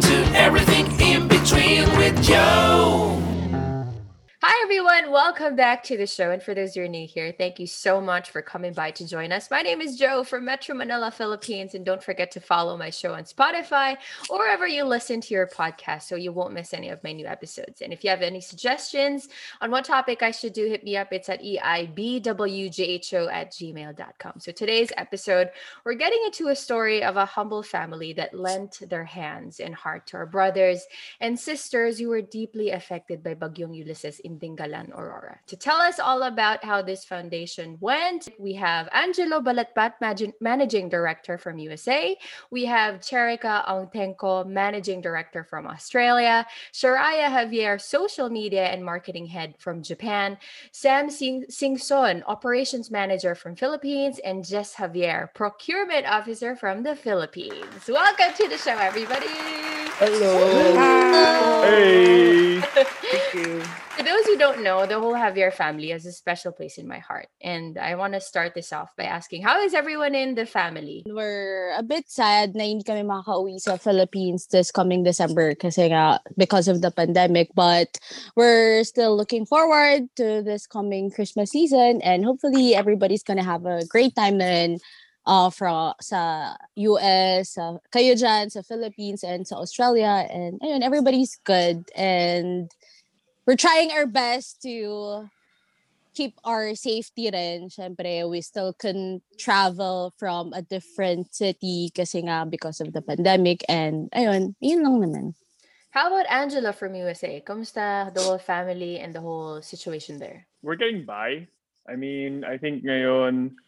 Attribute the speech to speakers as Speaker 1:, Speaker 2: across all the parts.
Speaker 1: To Everything in Between with Joe.
Speaker 2: Hi, everyone. Welcome back to the show. And for those who are new here, thank you so much for coming by to join us. My name is Joe from Metro Manila, Philippines. And don't forget to follow my show on Spotify or wherever you listen to your podcast so you won't miss any of my new episodes. And if you have any suggestions on what topic I should do, hit me up. It's at eibwjho at gmail.com. So today's episode, we're getting into a story of a humble family that lent their hands and heart to our brothers and sisters who were deeply affected by Bagyong Ulysses in Dingalan, Aurora. To tell us all about how this foundation went, we have Angelo Balatpat, Managing Director from USA. We have Cherika Ongtenko, Managing Director from Australia. Sharaya Javier, Social Media and Marketing Head from Japan. Sam Sing- Singson, Operations Manager from Philippines. And Jess Javier, Procurement Officer from the Philippines. Welcome to the show, everybody.
Speaker 3: Hello.
Speaker 2: Hi.
Speaker 3: Hey.
Speaker 4: Thank you.
Speaker 2: For those who don't know, the whole Javier family has a special place in my heart. And I want to start this off by asking, how is everyone in the family?
Speaker 4: We're a bit sad na hindi kami makauwi sa Philippines this coming December kasi nga because of the pandemic. But we're still looking forward to this coming Christmas season and hopefully everybody's gonna have a great time then uh, from sa US, sa kayo dyan, sa Philippines, and sa Australia. And ayun, everybody's good. And we're trying our best to keep our safety rin. Siyempre, we still can travel from a different city kasi nga because of the pandemic. And ayun, yun lang naman.
Speaker 2: How about Angela from USA? Kamusta the whole family and the whole situation there?
Speaker 3: We're getting by. I mean, I think ngayon,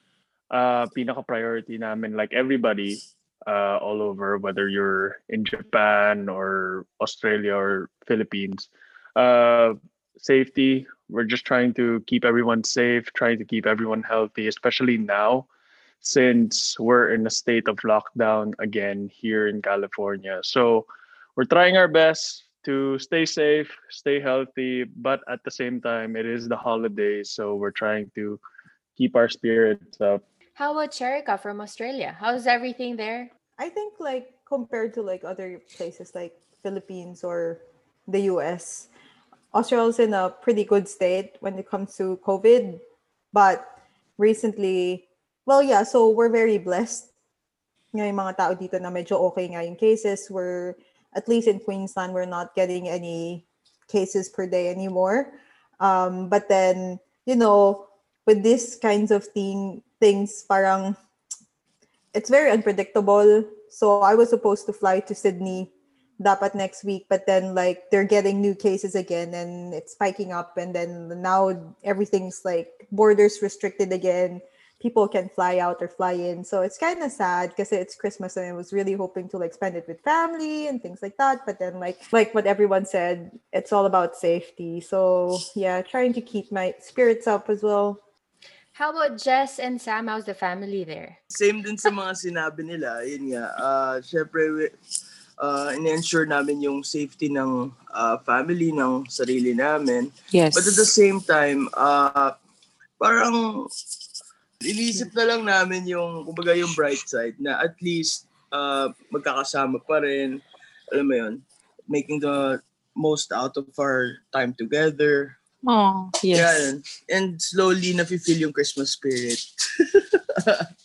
Speaker 3: uh, pinaka-priority namin, like everybody uh, all over, whether you're in Japan or Australia or Philippines, uh, safety. We're just trying to keep everyone safe, trying to keep everyone healthy, especially now since we're in a state of lockdown again here in California. So we're trying our best to stay safe, stay healthy, but at the same time, it is the holidays. So we're trying to keep our spirits up.
Speaker 2: How about Cherika from Australia? How's everything there?
Speaker 5: I think like compared to like other places like Philippines or the US, Australia's in a pretty good state when it comes to COVID. But recently, well, yeah, so we're very blessed. Nga yung mga tao dito na medyo okay nga yung cases. We're, at least in Queensland, we're not getting any cases per day anymore. Um, but then, you know, with these kinds of thing, things, parang, it's very unpredictable. So I was supposed to fly to Sydney dapat next week but then like they're getting new cases again and it's spiking up and then now everything's like borders restricted again people can fly out or fly in so it's kind of sad because it's christmas and i was really hoping to like spend it with family and things like that but then like like what everyone said it's all about safety so yeah trying to keep my spirits up as well
Speaker 2: How about Jess and Sam? How's the family there?
Speaker 6: Same din sa mga sinabi nila. Yun nga, uh, syempre, we- uh, in-ensure namin yung safety ng uh, family, ng sarili namin.
Speaker 4: Yes.
Speaker 6: But at the same time, uh, parang inisip na lang namin yung, kumbaga yung bright side na at least uh, magkakasama pa rin. Alam mo yun, making the most out of our time together.
Speaker 4: Oh,
Speaker 6: Yeah,
Speaker 4: yes.
Speaker 6: yun. and slowly nafe-feel yung Christmas spirit.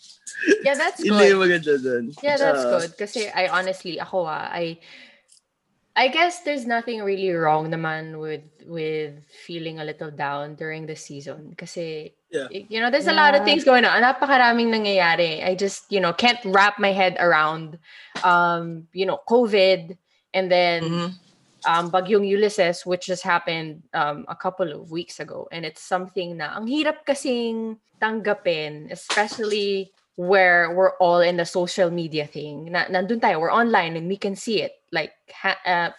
Speaker 2: Yeah, that's good.
Speaker 6: maganda dun.
Speaker 2: Yeah, that's
Speaker 6: Ah.
Speaker 2: good. Kasi I honestly, ako ah, I I guess there's nothing really wrong naman with with feeling a little down during the season. Kasi
Speaker 6: Yeah.
Speaker 2: you know, there's a lot of things going on. Napakaraming nangyayari. I just, you know, can't wrap my head around um, you know, COVID and then
Speaker 6: Mhm.
Speaker 2: um, Bagyong Ulysses, which just happened um, a couple of weeks ago. And it's something na ang hirap kasing tanggapin, especially where we're all in the social media thing. Na, nandun tayo, we're online and we can see it like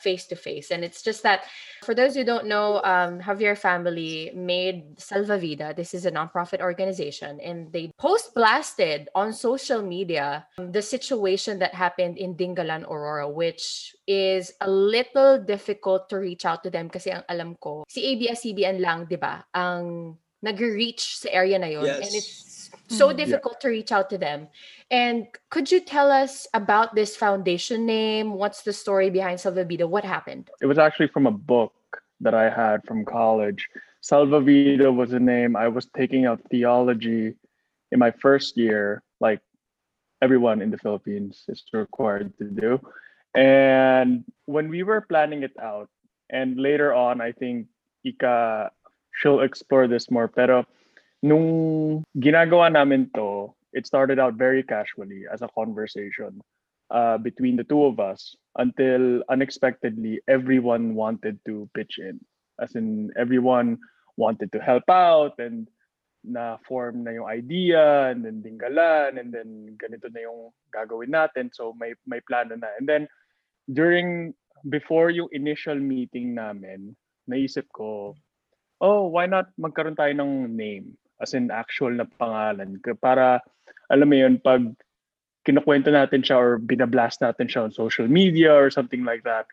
Speaker 2: face to face. And it's just that for those who don't know, um, Javier Family made Salva Vida. This is a nonprofit organization, and they post blasted on social media um, the situation that happened in Dingalan, Aurora, which is a little difficult to reach out to them kasi ang alam ko, si ABS-CBN lang, di ba, ang nag-reach sa area na yun.
Speaker 6: Yes.
Speaker 2: And it's so
Speaker 5: Mhm. Yeah.
Speaker 2: difficult to reach out to them. And could you tell us about this foundation name? What's the story behind Salva Vida? What happened?
Speaker 3: It was actually from a book that I had from college. Salva Vida was a name. I was taking out theology in my first year, like everyone in the Philippines is required to do. And when we were planning it out, and later on, I think Ika, she'll explore this more. Pero nung ginagawa namin to, it started out very casually as a conversation uh, between the two of us until unexpectedly everyone wanted to pitch in. As in, everyone wanted to help out and na form na yung idea and then dinggalan and then ganito na yung gagawin natin. So may may plano na. And then during before yung initial meeting namin, naisip ko, oh, why not magkaroon tayo ng name? As in actual na pangalan. Para, alam mo yun, pag kinukwento natin siya or binablast natin siya on social media or something like that,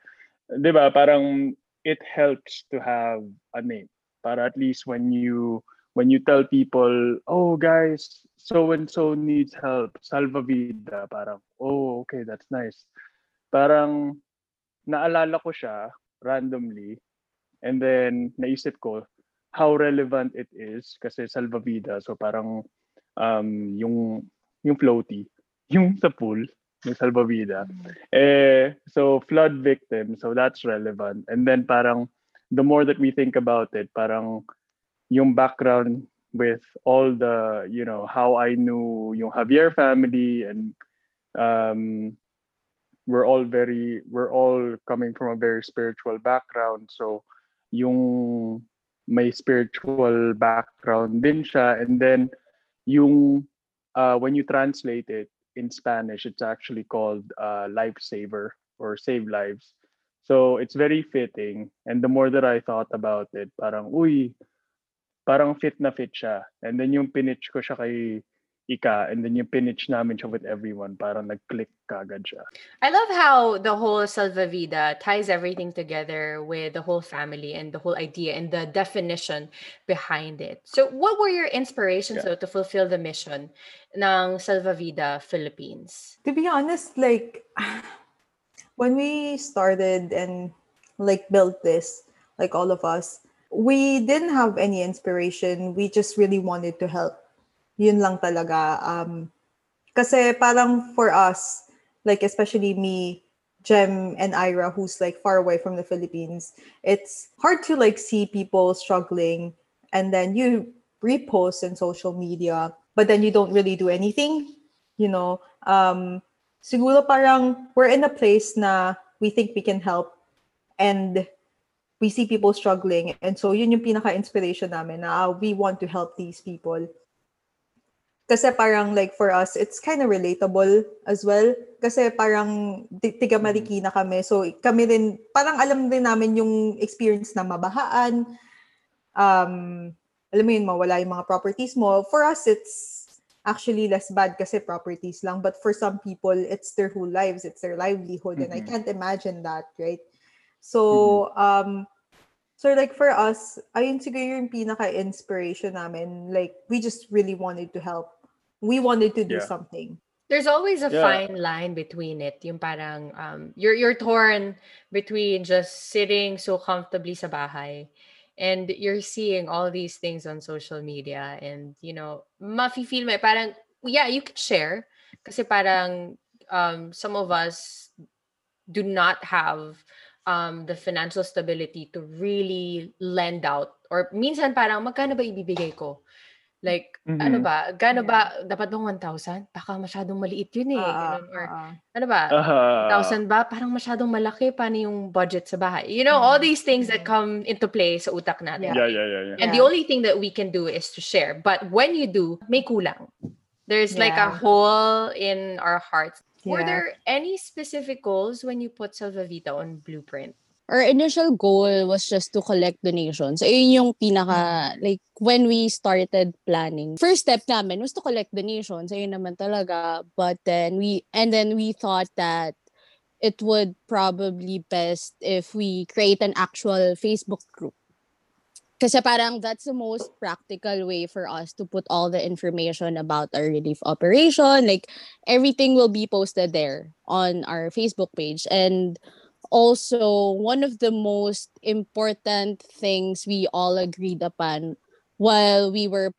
Speaker 3: di ba, parang it helps to have a name. Para at least when you when you tell people, oh guys, so and so needs help, salva vida, parang, oh, okay, that's nice. Parang naalala ko siya randomly and then naisip ko how relevant it is kasi salvavida so parang um yung yung floaty yung sa pool yung salvavida eh so flood victim so that's relevant. And then parang the more that we think about it parang yung background with all the you know how I knew yung Javier family and um we're all very we're all coming from a very spiritual background. So yung may spiritual background din siya. And then yung uh, when you translate it in Spanish it's actually called uh, lifesaver or save lives. So it's very fitting. And the more that I thought about it parang uy parang fit na fit siya. And then yung pinitch ko siya kay Ika and then yung pinitch namin siya with everyone parang nag-click kagad siya
Speaker 2: I love how the whole Salva Vida ties everything together with the whole family and the whole idea and the definition behind it. So, what were your inspirations
Speaker 3: Yeah.
Speaker 2: though, to fulfill the mission ng Salva Vida Philippines?
Speaker 5: to be honest, like when we started and like built this, like all of us, we didn't have any inspiration. We just really wanted to help. Yun lang talaga. Um, kasi parang for us, like especially me, Jem and Ira, who's like far away from the Philippines, it's hard to like see people struggling and then you repost in social media, but then you don't really do anything, you know. Um, siguro parang we're in a place na we think we can help and we see people struggling and so yun yung pinaka-inspiration namin na we want to help these people. Kasi parang like for us, it's kind of relatable as well. Kasi parang ti- tiga Marikina kami. So kami rin, parang alam din namin yung experience na mabahaan. Um, alam mo yun, mawala yung mga properties mo. For us, it's actually less bad kasi properties lang. But for some people, it's their whole lives. It's their livelihood. And I can't imagine that, right? So, um, so like for us, ayun siguro yung pinaka-inspiration namin. Like, we just really wanted to help. We wanted to do
Speaker 3: Yeah.
Speaker 5: something.
Speaker 2: There's always a
Speaker 3: Yeah.
Speaker 2: fine line between it. Yung parang um, you're you're torn between just sitting so comfortably sa bahay and you're seeing all these things on social media and you know, mafi-feel mo eh, parang yeah, you can share kasi parang um, some of us do not have um, the financial stability to really lend out or minsan parang magkano ba ibibigay ko? Like, ano
Speaker 3: Mhm.
Speaker 2: ba? Gaano
Speaker 5: Yeah.
Speaker 2: ba? Dapat bang 1,000? Baka masyadong maliit yun eh.
Speaker 5: Ah,
Speaker 2: ganun. Or
Speaker 5: ah,
Speaker 2: ano ba?
Speaker 3: Ah,
Speaker 2: 1,000 ba? Parang masyadong malaki. Paano yung budget sa bahay? You know, all
Speaker 5: Mm,
Speaker 2: these things that
Speaker 5: mm.
Speaker 2: come into play sa utak natin.
Speaker 3: yeah, yeah, yeah, yeah.
Speaker 2: And the only thing that we can do is to share. But when you do, may kulang. There's like a hole in our hearts. Were
Speaker 5: Yeah.
Speaker 2: there any specific goals when you put Salvavita on Blueprint?
Speaker 4: Our initial goal was just to collect donations. Ayun yung pinaka, like, when we started planning. First step namin was to collect donations. Ayun naman talaga. But then we, and then we thought that it would probably best if we create an actual Facebook group. Kasi parang that's the most practical way for us to put all the information about our relief operation. Like everything will be posted there on our Facebook page. And also, one of the most important things we all agreed upon while we were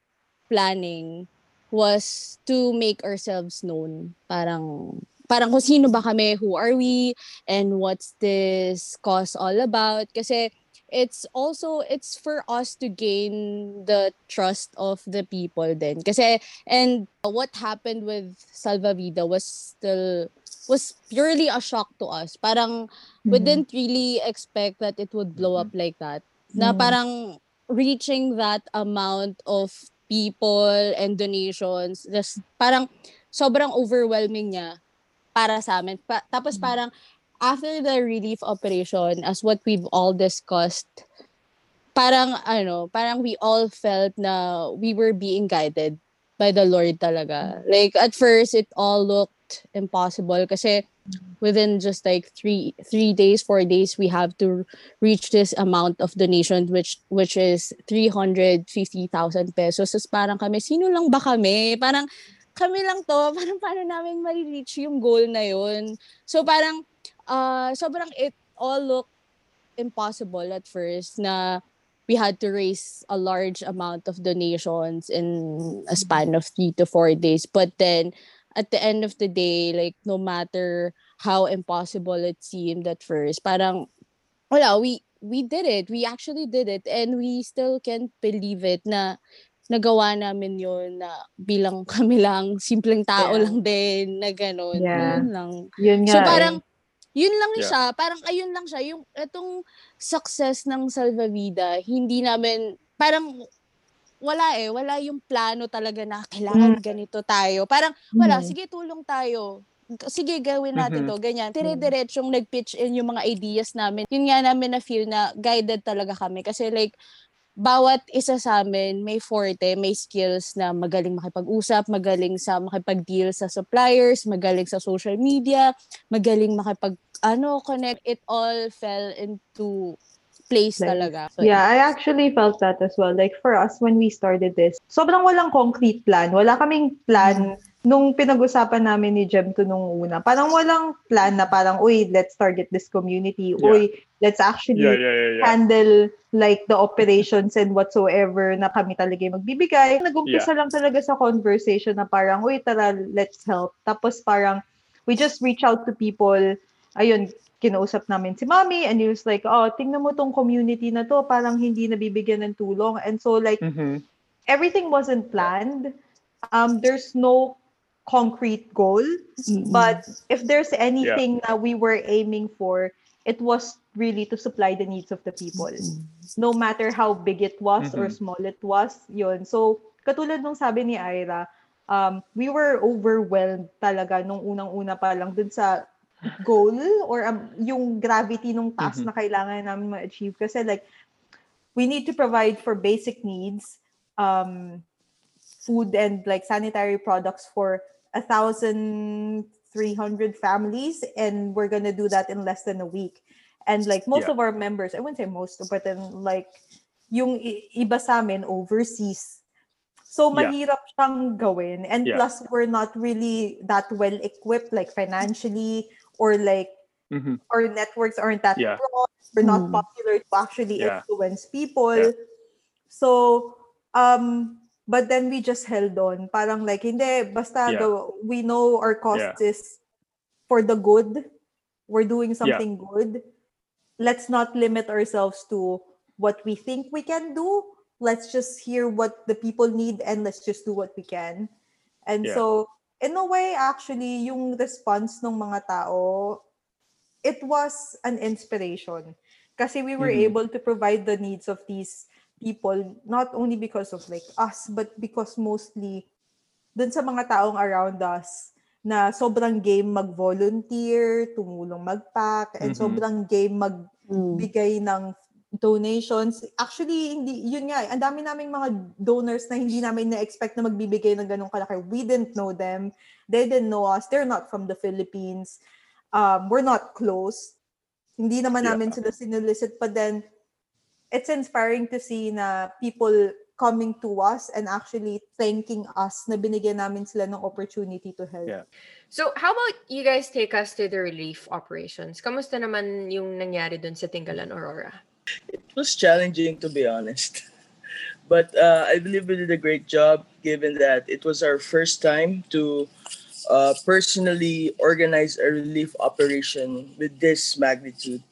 Speaker 4: planning was to make ourselves known. Parang parang kung sino ba kami, who are we, and what's this cause all about. Kasi it's also it's for us to gain the trust of the people then kasi and what happened with Salvavida was still was purely a shock to us parang we
Speaker 5: Mhm.
Speaker 4: didn't really expect that it would blow up like that na
Speaker 5: Mhm.
Speaker 4: parang reaching that amount of people and donations just parang sobrang overwhelming niya para sa amin pa- tapos parang after the relief operation, as what we've all discussed, parang ano, parang we all felt na we were being guided by the Lord talaga. Like at first it all looked impossible kasi within just like three three days, four days, we have to reach this amount of donation which which is 350,000 pesos. So parang kami, sino lang ba kami? Parang kami lang to, parang paano namin ma-reach yung goal na yun? So parang uh, sobrang it all looked impossible at first na we had to raise a large amount of donations in a span of three to four days. But then at the end of the day, like no matter how impossible it seemed at first, parang wala, we we did it. We actually did it and we still can't believe it na nagawa namin yun na bilang kami lang, simpleng tao
Speaker 5: Yeah.
Speaker 4: lang din na gano'n.
Speaker 5: Yeah.
Speaker 4: Yun lang.
Speaker 5: Yun nga
Speaker 4: So
Speaker 5: eh.
Speaker 4: parang yun lang
Speaker 3: Yeah.
Speaker 4: siya, parang ayun lang siya yung itong success ng Salvavida, hindi namin parang wala eh, wala yung plano talaga na kailangan
Speaker 5: Mm.
Speaker 4: ganito tayo. Parang wala,
Speaker 5: Mm.
Speaker 4: sige tulong tayo. Sige, gawin natin
Speaker 3: Mhm.
Speaker 4: to, ganyan. Dire-diretsong nag-pitch in yung mga ideas namin. Yun nga namin na feel na guided talaga kami. Kasi like, bawat isa sa amin may forte, may skills na magaling makipag-usap, magaling sa makipag-deal sa suppliers, magaling sa social media, magaling makipag ano connect it all fell into place
Speaker 5: Place.
Speaker 4: talaga. So,
Speaker 5: Yeah, I actually felt that as well. Like for us, when we started this, sobrang walang concrete plan. Wala kaming plan nung pinag-usapan namin ni Jem to nung una. Parang walang plan na parang, uy, let's target this community.
Speaker 3: Yeah.
Speaker 5: Uy, let's actually
Speaker 3: Yeah, yeah, yeah, yeah.
Speaker 5: handle like the operations and whatsoever na kami talaga yung magbibigay. Nag-umpisa lang talaga sa conversation na parang, uy, tara, let's help. Tapos parang, we just reach out to people. Ayun, kinausap namin si Mommy and he was like, oh, tingnan mo tong community na to, parang hindi nabibigyan ng tulong. And so like,
Speaker 3: Mhm.
Speaker 5: everything wasn't planned. Um, there's no concrete goal.
Speaker 4: mm,
Speaker 5: But if there's anything that we were aiming for, it was really to supply the needs of the people. No matter how big it was or
Speaker 3: Mhm.
Speaker 5: small it was, yun. So, katulad nung sabi ni Ira, um, we were overwhelmed talaga nung unang-una pa lang dun sa goal or um, yung gravity nung task
Speaker 3: Mhm.
Speaker 5: na kailangan namin ma-achieve. Kasi like, we need to provide for basic needs, um, food and like sanitary products for a thousand three hundred families, and we're gonna do that in less than a week. And like most
Speaker 3: Yeah.
Speaker 5: of our members, I wouldn't say most, but then like yung iba sa amin overseas. So
Speaker 3: Yeah.
Speaker 5: mahirap siyang gawin. And
Speaker 3: Yeah.
Speaker 5: plus we're not really that well equipped like financially or like
Speaker 3: Mhm.
Speaker 5: our networks aren't that
Speaker 3: Yeah.
Speaker 5: broad. We're not
Speaker 4: Mm.
Speaker 5: popular to actually
Speaker 3: Yeah.
Speaker 5: influence people.
Speaker 3: Yeah.
Speaker 5: So, um, but then we just held on. Parang like, hindi, basta
Speaker 3: Yeah.
Speaker 5: gaw- we know our cost is for the good. We're doing something good. Let's not limit ourselves to what we think we can do. Let's just hear what the people need and let's just do what we can. And
Speaker 3: Yeah.
Speaker 5: so, in a way, actually, yung response ng mga tao, it was an inspiration. Kasi we were
Speaker 3: Mhm.
Speaker 5: able to provide the needs of these people, not only because of like us, but because mostly dun sa mga taong around us na sobrang game mag-volunteer, tumulong mag-pack, and
Speaker 3: Mhm.
Speaker 5: sobrang game mag
Speaker 4: mm.
Speaker 5: bigay ng donations. Actually, hindi, yun nga, ang dami naming mga donors na hindi namin na-expect na magbibigay ng ganong kalaki. We didn't know them. They didn't know us. They're not from the Philippines. Um, we're not close. Hindi naman
Speaker 3: Yeah.
Speaker 5: namin sila sinulicit. But then, it's inspiring to see na people coming to us and actually thanking us na binigyan namin sila ng opportunity to help.
Speaker 3: Yeah.
Speaker 2: So, how about you guys take us to the relief operations? Kamusta naman yung nangyari dun sa Tingalan, Aurora?
Speaker 6: It was challenging to be honest. But uh, I believe we did a great job given that it was our first time to uh, personally organize a relief operation with this magnitude.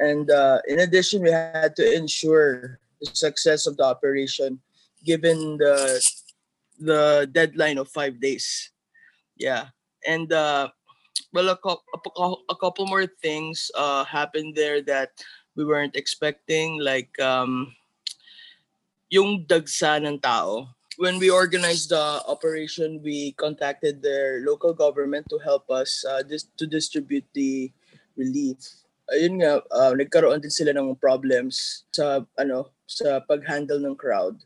Speaker 6: And uh, in addition, we had to ensure the success of the operation given the the deadline of five days. Yeah. And uh, well, a, a, a couple more things uh, happened there that we weren't expecting, like um, yung dagsa ng tao. When we organized the operation, we contacted their local government to help us uh, dis- to distribute the relief. Ayun nga, uh, nagkaroon din sila ng problems sa ano sa pag-handle ng crowd.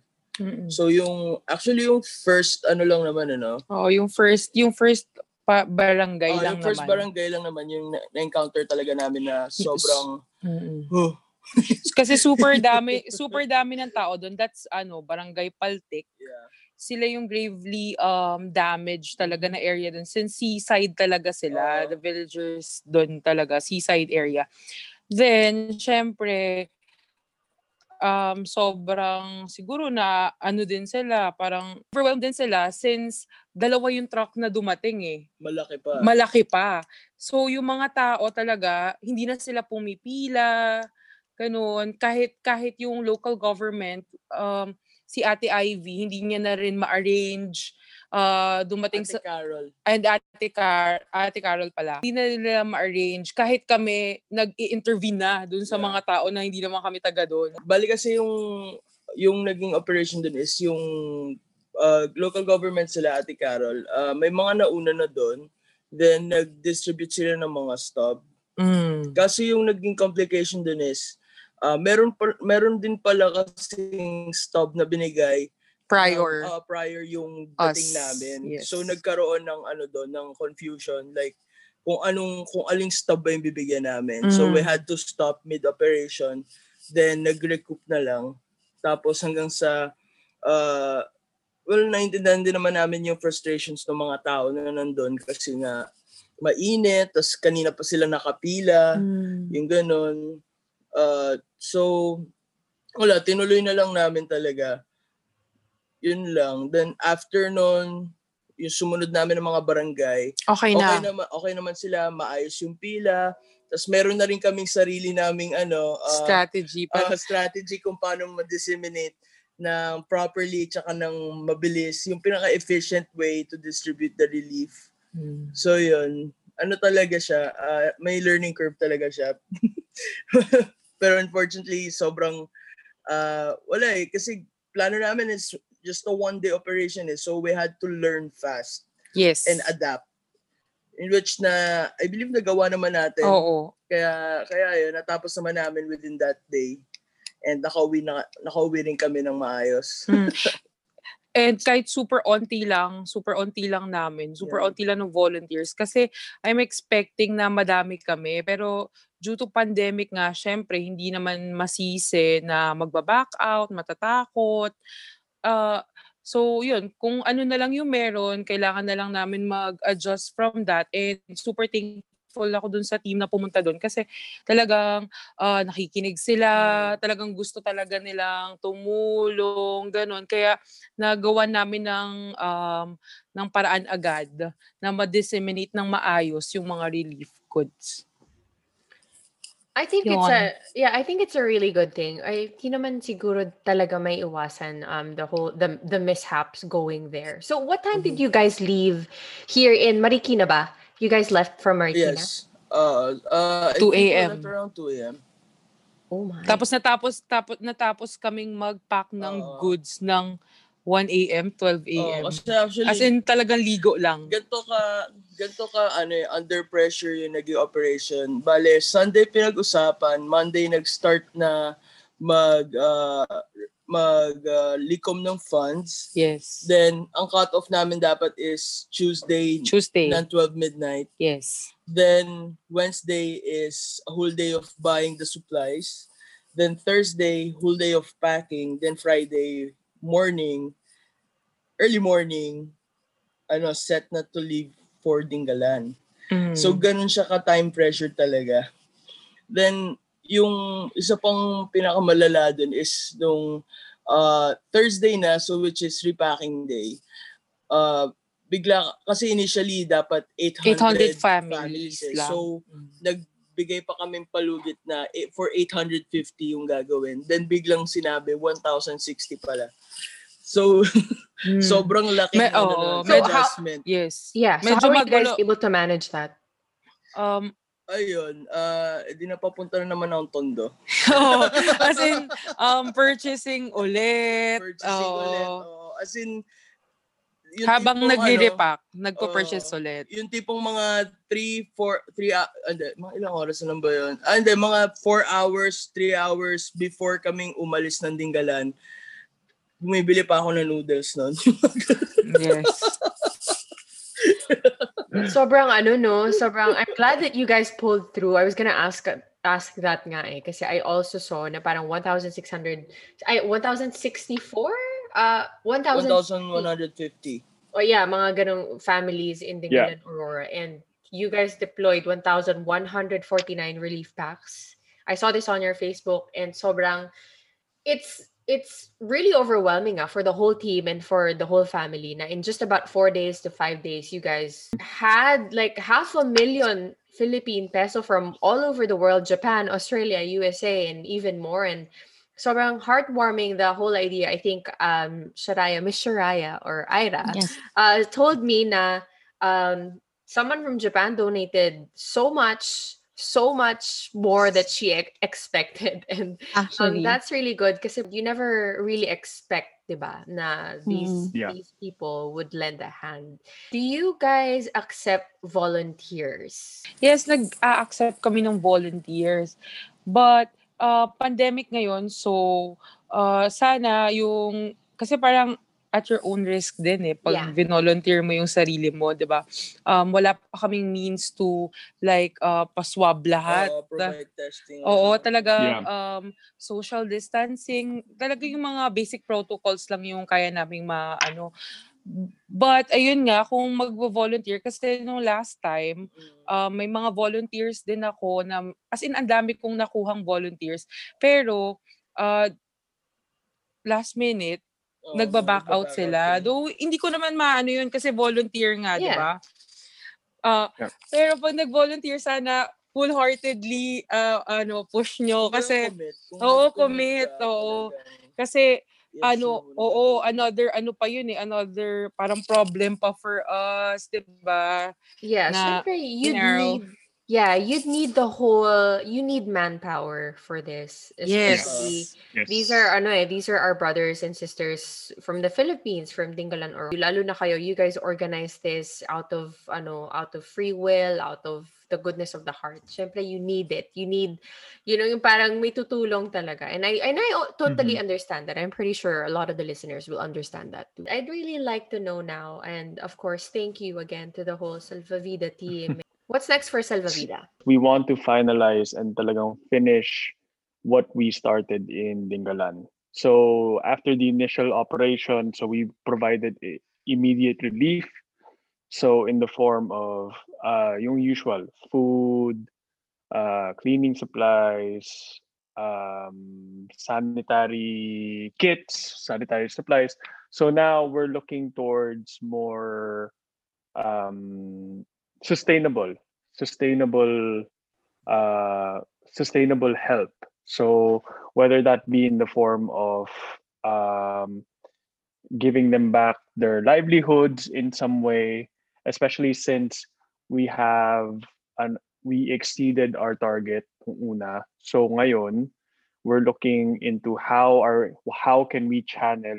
Speaker 6: So yung actually yung first ano lang naman ano,
Speaker 7: Oo, yung first, yung first pa- barangay
Speaker 6: oh,
Speaker 7: lang
Speaker 6: yung first
Speaker 7: naman.
Speaker 6: barangay lang naman yung na- na-encounter talaga namin na sobrang
Speaker 7: Mm-mm.
Speaker 6: huh,
Speaker 7: Kasi super dami, super dami ng tao doon. That's ano, Barangay Paltik.
Speaker 6: yeah.
Speaker 7: Sila yung gravely um damaged talaga na area doon. Since seaside talaga sila,
Speaker 6: Oo.
Speaker 7: the villagers doon talaga, seaside area. Then, syempre, um, sobrang siguro na ano din sila, parang overwhelmed din sila since dalawa yung truck na dumating eh.
Speaker 6: malaki pa.
Speaker 7: malaki pa. So yung mga tao talaga, hindi na sila pumipila, ganun. Kahit kahit yung local government, um, si Ate Ivy, hindi niya na rin ma-arrange uh, dumating
Speaker 6: Ate
Speaker 7: sa
Speaker 6: Carol.
Speaker 7: and Ate Car Ate Carol pala. Hindi na nila ma-arrange kahit kami nag-i-intervene na dun sa
Speaker 6: Yeah.
Speaker 7: mga tao na hindi naman kami taga doon.
Speaker 6: Bali kasi yung yung naging operation dun is yung uh, local government sila Ate Carol. Uh, may mga nauna na doon. Then nag-distribute sila ng mga stub.
Speaker 7: Mm.
Speaker 6: Kasi yung naging complication dun is uh, meron pa, meron din pala kasing stub na binigay
Speaker 7: Prior.
Speaker 6: uh, prior yung dating
Speaker 7: Us,
Speaker 6: namin.
Speaker 7: yes.
Speaker 6: So nagkaroon ng ano doon ng confusion like kung anong kung aling stub ba yung bibigyan namin. So
Speaker 7: Mm.
Speaker 6: we had to stop mid operation then nag-recoup na lang. Tapos hanggang sa uh, well naintindihan din naman namin yung frustrations ng mga tao na nandun kasi nga mainit, tas kanina pa sila nakapila,
Speaker 7: Mm.
Speaker 6: yung ganun. Uh, so, wala, tinuloy na lang namin talaga. Yun lang. Then after nun, yung sumunod namin ng mga barangay,
Speaker 7: Okay
Speaker 6: okay
Speaker 7: na.
Speaker 6: naman, okay naman sila, maayos yung pila. Tapos meron na rin kaming sarili naming ano, uh,
Speaker 7: Strategy.
Speaker 6: uh,
Speaker 7: Pa-
Speaker 6: strategy kung paano ma-disseminate ng properly tsaka ng mabilis, yung pinaka-efficient way to distribute the relief.
Speaker 7: Mm.
Speaker 6: So yun, ano talaga siya, ah, may learning curve talaga siya. Pero unfortunately, sobrang ah, wala eh. Kasi plano namin is just a one-day operation eh. So we had to learn fast
Speaker 7: Yes.
Speaker 6: and adapt. In which na, I believe nagawa naman natin.
Speaker 7: Oo.
Speaker 6: Kaya, kaya yun, natapos naman namin within that day. And nakauwi, na, nakauwi rin kami ng maayos.
Speaker 7: Mm. And kahit super onti lang, super onti lang namin, super
Speaker 6: Yeah.
Speaker 7: onti lang ng volunteers. Kasi I'm expecting na madami kami. Pero due to pandemic nga, syempre, hindi naman masisi na magbaback out, matatakot. Uh, so yun, kung ano na lang yung meron, kailangan na lang namin mag-adjust from that. And super thankful ako dun sa team na pumunta dun kasi talagang ah, nakikinig sila, talagang gusto talaga nilang tumulong, ganun. Kaya nagawa namin ng um, ng paraan agad na ma-disseminate ng maayos yung mga relief goods.
Speaker 2: I think it's
Speaker 7: Yun.
Speaker 2: a yeah, I think it's a really good thing. I hindi naman siguro talaga may iwasan um the whole the the mishaps going there. So what time did you guys leave here in Marikina ba? You guys left from Marikina?
Speaker 6: Yes. Uh, uh, I
Speaker 7: 2
Speaker 6: think we
Speaker 7: a.m..
Speaker 6: around 2 a.m.
Speaker 2: Oh my.
Speaker 7: Tapos natapos tapos natapos kaming mag-pack ng
Speaker 6: Oo.
Speaker 7: goods ng 1 a.m., 12
Speaker 6: Oo,
Speaker 7: a.m.
Speaker 6: kasi actually,
Speaker 7: As in talagang ligo lang.
Speaker 6: ganito ka, ganito ka, ano eh, under pressure yung naging operation. Bale, Sunday pinag-usapan, Monday nag-start na mag, uh, mag uh, likom ng funds.
Speaker 7: Yes.
Speaker 6: Then, ang cut-off namin dapat is Tuesday
Speaker 7: Tuesday.
Speaker 6: ng 12 midnight.
Speaker 7: Yes.
Speaker 6: Then, Wednesday is a whole day of buying the supplies. Then Thursday, whole day of packing. Then Friday morning, early morning, ano, set na to leave for Dingalan.
Speaker 7: Mm.
Speaker 6: So ganun siya ka time pressure talaga. Then yung isa pang pinakamalala dun is nung uh, Thursday na so which is repacking day. Uh, bigla kasi initially dapat 800,
Speaker 7: 800 families
Speaker 6: eh.
Speaker 7: lang.
Speaker 6: So
Speaker 7: Mm.
Speaker 6: Nagbigay pa kaming palugit na eh, for 850 yung gagawin. Then biglang sinabi 1,060 pala. So
Speaker 7: Mm.
Speaker 6: sobrang laki
Speaker 7: Me-
Speaker 6: ano,
Speaker 7: oo,
Speaker 6: na,
Speaker 2: So, how-
Speaker 6: adjustment.
Speaker 7: yes.
Speaker 2: Yeah. So
Speaker 7: Medyo
Speaker 2: how are you guys able to manage that?
Speaker 7: Um,
Speaker 6: Ayun, uh, di napapunta na naman ang tondo.
Speaker 7: oo. as in, um, purchasing ulit.
Speaker 6: Purchasing
Speaker 7: oo.
Speaker 6: ulit. oo. as in, yung
Speaker 7: Habang
Speaker 6: tipong,
Speaker 7: nagre-repack,
Speaker 6: ano,
Speaker 7: nagpo-purchase
Speaker 6: oo,
Speaker 7: ulit.
Speaker 6: Yung tipong mga 3, 4, 3, uh, hindi, mga ilang oras na ba yun? Ah, hindi, mga 4 hours, 3 hours before kaming umalis ng Dinggalan, bumibili pa ako ng noodles noon.
Speaker 7: Yes.
Speaker 2: Sobrang ano no, sobrang I'm glad that you guys pulled through. I was gonna ask ask that nga eh kasi I also saw na parang 1,600 ay 1,064 uh 1,000
Speaker 6: 1,150.
Speaker 2: oh yeah, mga ganong families in Dingalan, Aurora and you guys deployed 1,149 relief packs. I saw this on your Facebook and sobrang it's it's really overwhelming ah, for the whole team and for the whole family. Na in just about four days to five days, you guys had like half a million Philippine peso from all over the world, Japan, Australia, USA, and even more. And sobrang heartwarming the whole idea. I think um Sharaya, Miss Sharaya or Ira,
Speaker 4: Yes.
Speaker 2: uh, told me na um, someone from Japan donated so much, so much more that she ex- expected, and um, that's really good because you never really expect, diba, na these
Speaker 3: Mm. Yeah.
Speaker 2: these people would lend a hand. Do you guys accept volunteers?
Speaker 7: Yes, nag-accept kami ng volunteers. But uh, pandemic ngayon, so uh, sana yung kasi parang at your own risk din eh pag
Speaker 2: Yeah.
Speaker 7: volunteer mo yung sarili mo, 'di ba? Um wala pa kaming means to like uh, paswab lahat.
Speaker 6: Uh, provide testing.
Speaker 7: Oo,
Speaker 6: ano.
Speaker 7: talaga um social distancing, talaga yung mga basic protocols lang yung kaya naming maano. But ayun nga kung magvo-volunteer kasi nung last time uh, may mga volunteers din ako na as in ang dami kong nakuhang volunteers pero uh, last minute
Speaker 6: Oo,
Speaker 7: nagba-back out sila. Though hindi ko naman maano yun kasi volunteer nga, 'di
Speaker 2: Yeah.
Speaker 7: ba? Ah,
Speaker 3: Yeah.
Speaker 7: pero pag nag-volunteer sana full-heartedly uh, ano push nyo kasi Oo, commit, oo. kasi
Speaker 6: yes,
Speaker 7: ano,
Speaker 6: yun.
Speaker 7: oo, another ano pa yun eh, another parang problem pa for us, 'di ba?
Speaker 2: Yeah,
Speaker 7: Na
Speaker 2: syempre, you'd
Speaker 7: narrow.
Speaker 2: need yeah, you'd need the whole you need manpower for this.
Speaker 7: Yes.
Speaker 2: Especially
Speaker 3: Yes.
Speaker 2: These are ano eh, these are our brothers and sisters from the Philippines, from Dingalan or lalo na kayo, you guys organize this out of ano, out of free will, out of the goodness of the heart. Syempre you need it. You need you know, yung parang may tutulong talaga. And I and I totally understand that. I'm pretty sure a lot of the listeners will understand that too. I'd really like to know now and of course, thank you again to the whole Salvavida team. What's next for Salvavida?
Speaker 3: we want to finalize and talagang finish what we started in Dingalan. So after the initial operation, so we provided immediate relief. So in the form of uh, yung usual food, uh, cleaning supplies, um, sanitary kits, sanitary supplies. So now we're looking towards more um, sustainable, sustainable, uh, sustainable help. So whether that be in the form of um, giving them back their livelihoods in some way, especially since we have an we exceeded our target una. So ngayon, we're looking into how our how can we channel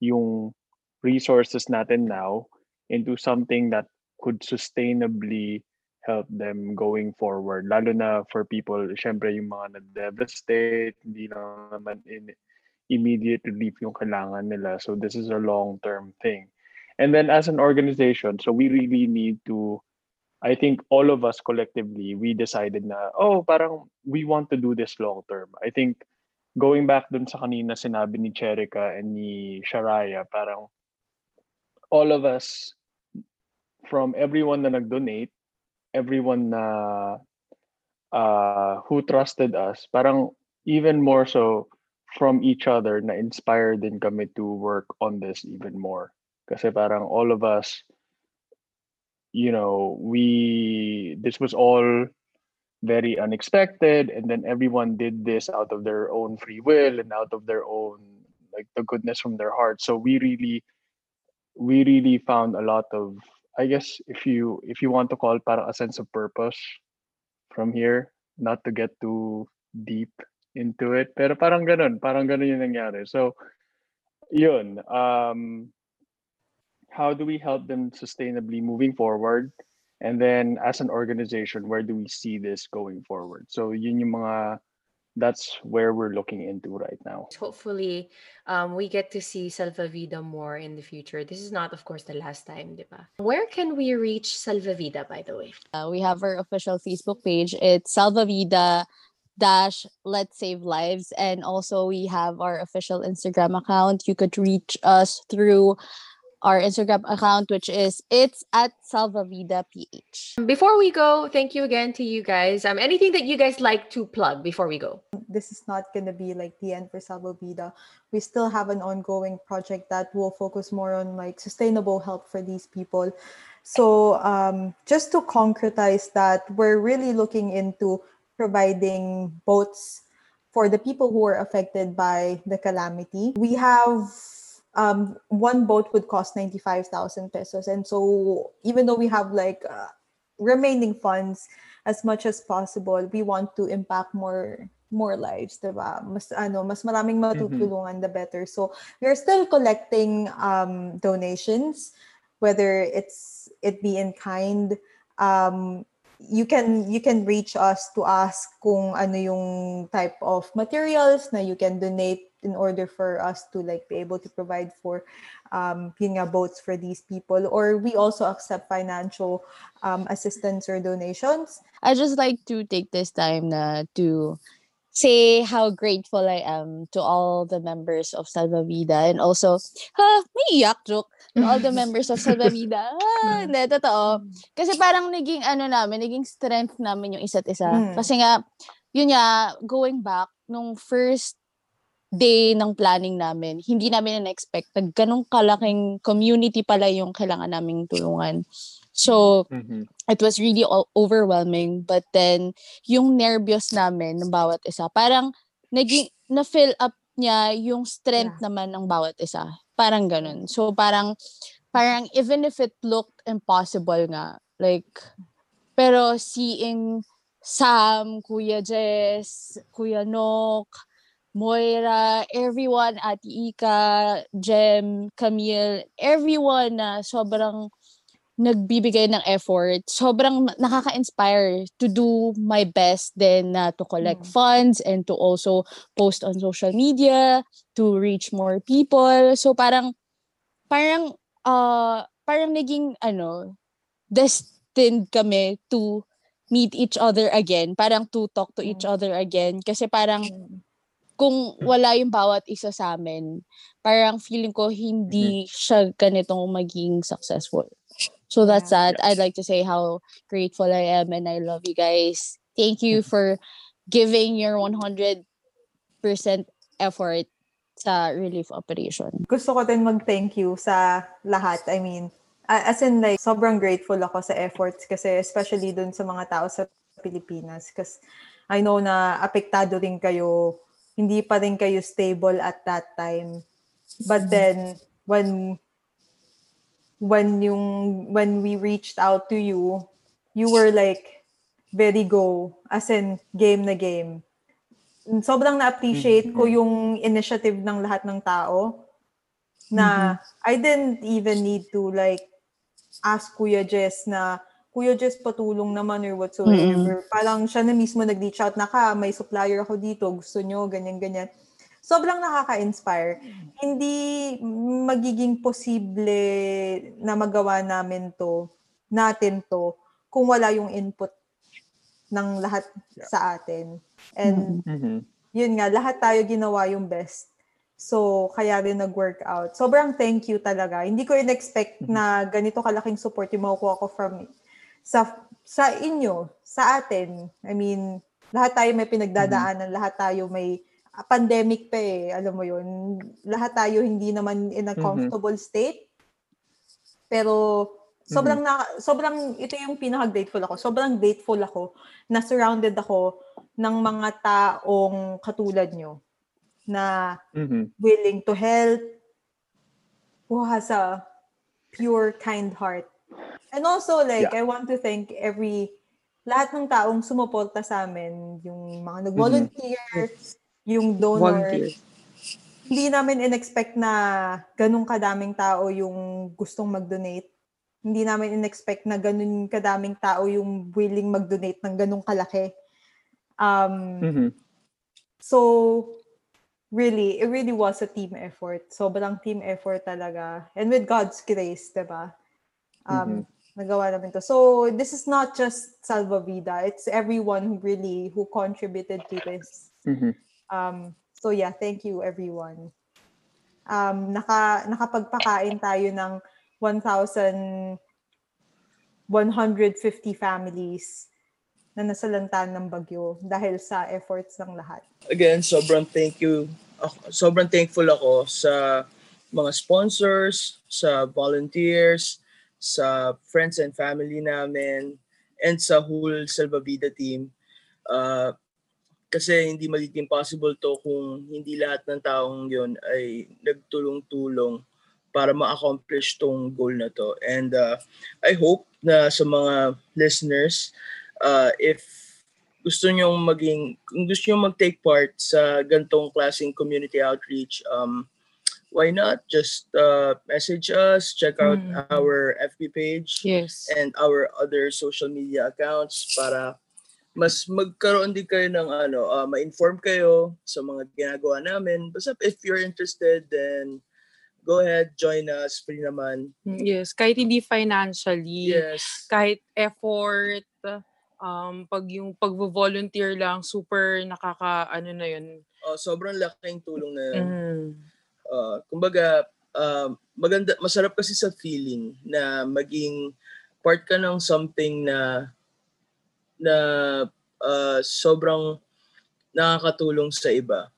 Speaker 3: yung resources natin now into something that could sustainably help them going forward. Lalo na for people, syempre yung mga na-devastate, hindi lang naman in immediate relief yung kailangan nila. So this is a long-term thing. And then as an organization, so we really need to, I think all of us collectively, we decided na, oh, parang we want to do this long-term. I think going back dun sa kanina sinabi ni Cherica and ni Sharaya, parang all of us, from everyone na nag-donate, everyone na uh, who trusted us, parang even more so from each other na inspired din kami to work on this even more. Kasi parang all of us, you know, we, this was all very unexpected and then everyone did this out of their own free will and out of their own like the goodness from their heart so we really we really found a lot of i guess if you if you want to call para a sense of purpose from here not to get too deep into it pero parang ganun parang ganun yung nangyari. So yun um how do we help them sustainably moving forward? And then as an organization where do we see this going forward? So yun yung mga that's where we're looking into right now
Speaker 2: Hopefully, um, we get to see Salvavida more in the future. This is not, of course, the last time, di ba? Where can we reach Salvavida, by the way?
Speaker 4: Uh, we have our official Facebook page. It's Salvavida dash Let's Save Lives. And also we have our official Instagram account. You could reach us through our Instagram account, which is it's at Salvavida PH.
Speaker 2: Before we go, thank you again to you guys. Um, anything that you guys like to plug before we go?
Speaker 5: this is not going to be like the end for Salvo Vida. We still have an ongoing project that will focus more on like sustainable help for these people. So um, just to concretize that, we're really looking into providing boats for the people who are affected by the calamity. We have um, one boat would cost 95,000 pesos. And so even though we have like uh, remaining funds as much as possible, we want to impact more more lives, diba? Mas ano, mas maraming matutulungan the better. So we're still collecting um, donations, whether it's it be in kind. Um, you can you can reach us to ask kung ano yung type of materials na you can donate in order for us to like be able to provide for um yun nga, boats for these people or we also accept financial um, assistance or donations
Speaker 4: I just like to take this time na to say how grateful I am to all the members of Salvavida and also, ha, may iyak joke. To all the members of Salvavida. Ah, hindi, totoo. Kasi parang naging ano namin, naging strength namin yung isa't isa.
Speaker 5: Mm.
Speaker 4: Kasi nga, yun nga, going back, nung first day ng planning namin, hindi namin na-expect na ganong kalaking community pala yung kailangan naming tulungan. So,
Speaker 3: Mhm.
Speaker 4: it was really overwhelming. But then, yung nervyos namin ng bawat isa, parang naging, na-fill up niya yung strength naman ng bawat isa. Parang ganun. So, parang, parang even if it looked impossible nga, like, pero seeing Sam, Kuya Jess, Kuya Nok, Moira, everyone, Ate Ika, Jem, Camille, everyone na sobrang nagbibigay ng effort, sobrang nakaka-inspire to do my best then na to collect
Speaker 5: Mm.
Speaker 4: funds and to also post on social media to reach more people. So parang parang uh parang naging ano destined kami to meet each other again, parang to talk to each other again. Kasi parang kung wala yung bawat isa sa amin, parang feeling ko hindi siya ganitong maging successful. So that's
Speaker 5: Yeah.
Speaker 4: that. I'd like to say how grateful I am and I love you guys. Thank you for giving your 100% effort sa relief operation.
Speaker 5: gusto ko din mag-thank you sa lahat. I mean, as in like, sobrang grateful ako sa efforts kasi especially dun sa mga tao sa Pilipinas because I know na apektado rin kayo, hindi pa rin kayo stable at that time. But then, when when yung when we reached out to you, you were like very go as in game na game. Sobrang na-appreciate ko yung initiative ng lahat ng tao na I didn't even need to like ask Kuya Jess na Kuya Jess patulong naman or whatsoever. Parang siya na mismo nag-reach out na ka, may supplier ako dito, gusto nyo, ganyan-ganyan. Sobrang nakaka-inspire. Hindi magiging posible na magawa namin to, natin to, kung wala yung input ng lahat sa atin. And
Speaker 3: Mhm.
Speaker 5: yun nga, lahat tayo ginawa yung best. So, kaya rin nag-workout. Sobrang thank you talaga. Hindi ko in-expect na ganito kalaking support yung makukuha ko from sa sa inyo, sa atin. I mean, lahat tayo may pinagdadaanan, lahat tayo may ah, pandemic pa eh, alam mo yun. Lahat tayo hindi naman in a
Speaker 3: Mhm.
Speaker 5: comfortable state. Pero sobrang na, sobrang ito yung pinaka-grateful ako. Sobrang grateful ako na surrounded ako ng mga taong katulad nyo na
Speaker 3: Mhm.
Speaker 5: willing to help, who has a pure, kind heart. And also, like, I want to thank every, lahat ng taong sumuporta sa amin, yung mga nag-volunteer, yung donor.
Speaker 7: Volunteer.
Speaker 5: Hindi namin in-expect na ganun kadaming tao yung gustong mag-donate. Hindi namin in-expect na ganun kadaming tao yung willing mag-donate ng ganun kalaki. Um,
Speaker 3: Mhm.
Speaker 5: So, really, it really was a team effort. Sobrang team effort talaga. And with God's grace, di ba? Um, Nagawa namin to. So, this is not just Salva Vida. It's everyone really, who contributed to this.
Speaker 3: Mhm.
Speaker 5: Um, so, yeah, thank you, everyone. Um, naka, nakapagpakain tayo ng 1,150 families na nasalantan ng bagyo dahil sa efforts ng lahat.
Speaker 6: again, sobrang thank you. Sobrang thankful ako sa mga sponsors, sa volunteers, sa friends and family namin, and sa whole Salvavida team. Uh, kasi hindi magiging possible to kung hindi lahat ng taong yon ay nagtulong-tulong para ma-accomplish tong goal na to. And uh, I hope na sa mga listeners, uh, if gusto nyo maging, kung gusto nyo mag-take part sa gantong klaseng community outreach, um, why not? Just uh, message us, check out
Speaker 7: Mm.
Speaker 6: our FB page
Speaker 7: Yes.
Speaker 6: and our other social media accounts para mas magkaroon din kayo ng ano, uh, ma-inform kayo sa mga ginagawa namin. Basta if you're interested, then go ahead, join us. Free naman.
Speaker 7: Yes. Kahit hindi financially.
Speaker 6: Yes.
Speaker 7: kahit effort, um, pag yung pag-volunteer lang, super nakaka, ano na yun.
Speaker 6: Oh, sobrang laking tulong na yun.
Speaker 7: Mm.
Speaker 6: Uh, kumbaga, uh, maganda, masarap kasi sa feeling na maging part ka ng something na na uh, sobrang nakakatulong sa iba.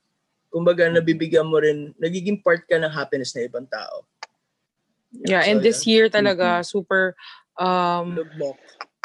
Speaker 6: Kumbaga, nabibigyan mo rin, nagiging part ka ng happiness ng ibang tao.
Speaker 7: Yeah, and
Speaker 6: So,
Speaker 7: this year talaga, super, um,
Speaker 6: Lugmok.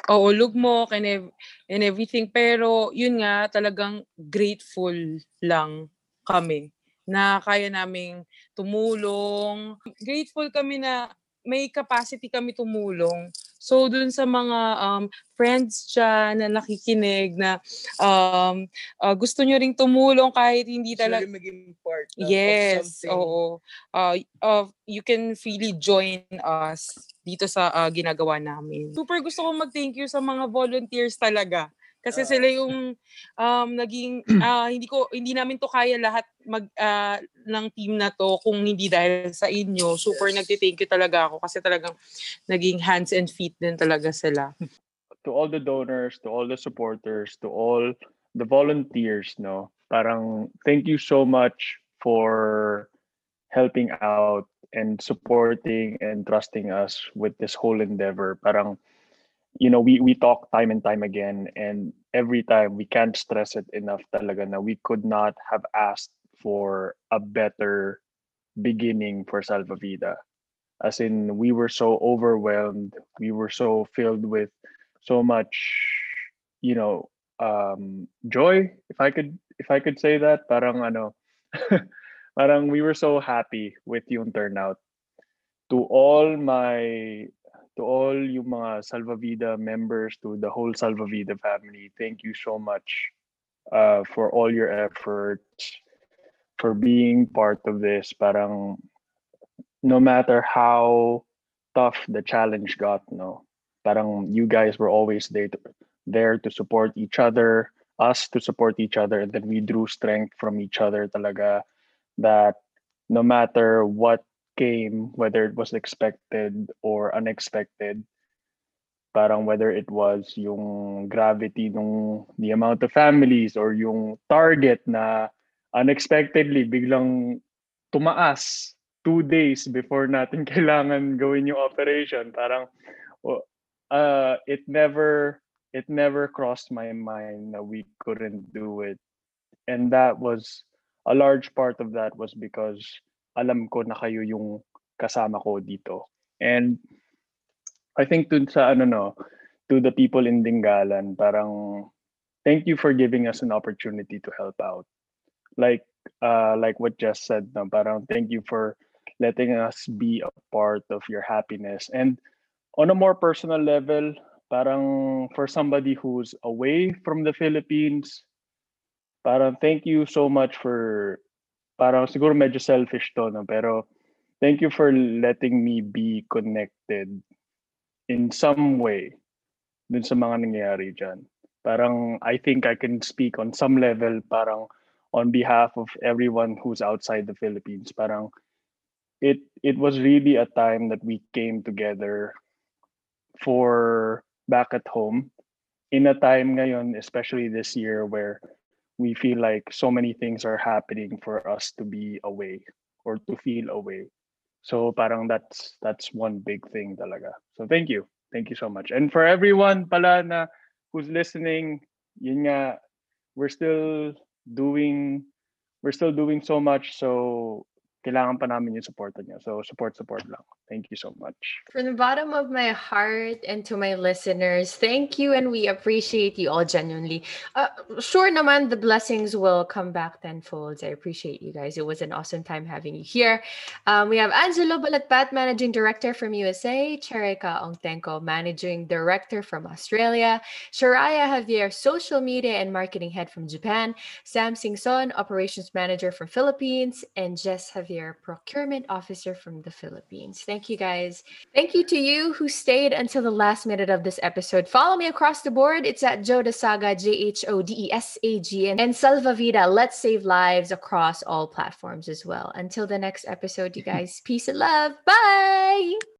Speaker 7: oo, lugmok and, ev- and everything. Pero, yun nga, talagang grateful lang kami na kaya naming tumulong. Grateful kami na may capacity kami tumulong. So, dun sa mga um, friends dyan na nakikinig na um, uh, gusto nyo ring tumulong kahit hindi talaga
Speaker 6: rin maging part of,
Speaker 7: Yes,
Speaker 6: of something.
Speaker 7: oo. Uh, uh, you can freely join us dito sa uh, ginagawa namin. Super gusto kong mag-thank you sa mga volunteers talaga. Kasi
Speaker 6: Ah.
Speaker 7: sila yung um, naging ah, hindi ko hindi namin to kaya lahat mag ah, ng team na to kung hindi dahil sa inyo. Super
Speaker 6: Yes.
Speaker 7: nagti-thank you talaga ako kasi talagang naging hands and feet din talaga sila.
Speaker 3: to all the donors, to all the supporters, to all the volunteers, no? Parang thank you so much for helping out and supporting and trusting us with this whole endeavor. Parang you know, we we talk time and time again and every time we can't stress it enough talaga na we could not have asked for a better beginning for Salva Vida. As in we were so overwhelmed, we were so filled with so much you know um joy if i could if i could say that parang ano parang we were so happy with yung turnout to all my to all you mga Salvavida members to the whole Salvavida family thank you so much uh for all your efforts for being part of this. Parang no matter how tough the challenge got no parang you guys were always there to, there to support each other, us to support each other, and then we drew strength from each other talaga that no matter what came, whether it was expected or unexpected, parang whether it was yung gravity nung the amount of families or yung target na unexpectedly, biglang tumaas two days before natin kailangan gawin yung operation. Parang, uh, it never, it never crossed my mind that we couldn't do it. And that was, a large part of that was because alam ko na kayo yung kasama ko dito. And I think dun sa ano no, to the people in Dingalan, parang thank you for giving us an opportunity to help out. Like uh like what Jess said, no, parang thank you for letting us be a part of your happiness. And on a more personal level, parang for somebody who's away from the Philippines, parang thank you so much for parang siguro medyo selfish to no pero thank you for letting me be connected in some way dun sa mga nangyayari dyan. Parang I think I can speak on some level parang on behalf of everyone who's outside the Philippines. Parang it it was really a time that we came together for back at home in a time ngayon, especially this year where we feel like so many things are happening for us to be away or to feel away. So parang that's that's one big thing talaga. So thank you. Thank you so much. And for everyone pala na who's listening, yun nga, we're still doing we're still doing so much so kailangan pa namin yung support niyo. So support support lang. Thank you so much.
Speaker 2: From the bottom of my heart and to my listeners, thank you and we appreciate you all genuinely. Uh, sure naman, the blessings will come back tenfold. I appreciate you guys. It was an awesome time having you here. Um, we have Angelo Balatpat, Managing Director from USA, Cherika Ongtenko, Managing Director from Australia, Sharaya Javier, Social Media and Marketing Head from Japan, Sam Singson, Operations Manager from Philippines, and Jess Javier, Procurement Officer from the Philippines. Thank you guys. Thank you to you who stayed until the last minute of this episode. Follow me across the board. It's at Joe Saga, J H O D E S A G, and Salva Vida. Let's save lives across all platforms as well. Until the next episode, you guys, peace and love. Bye.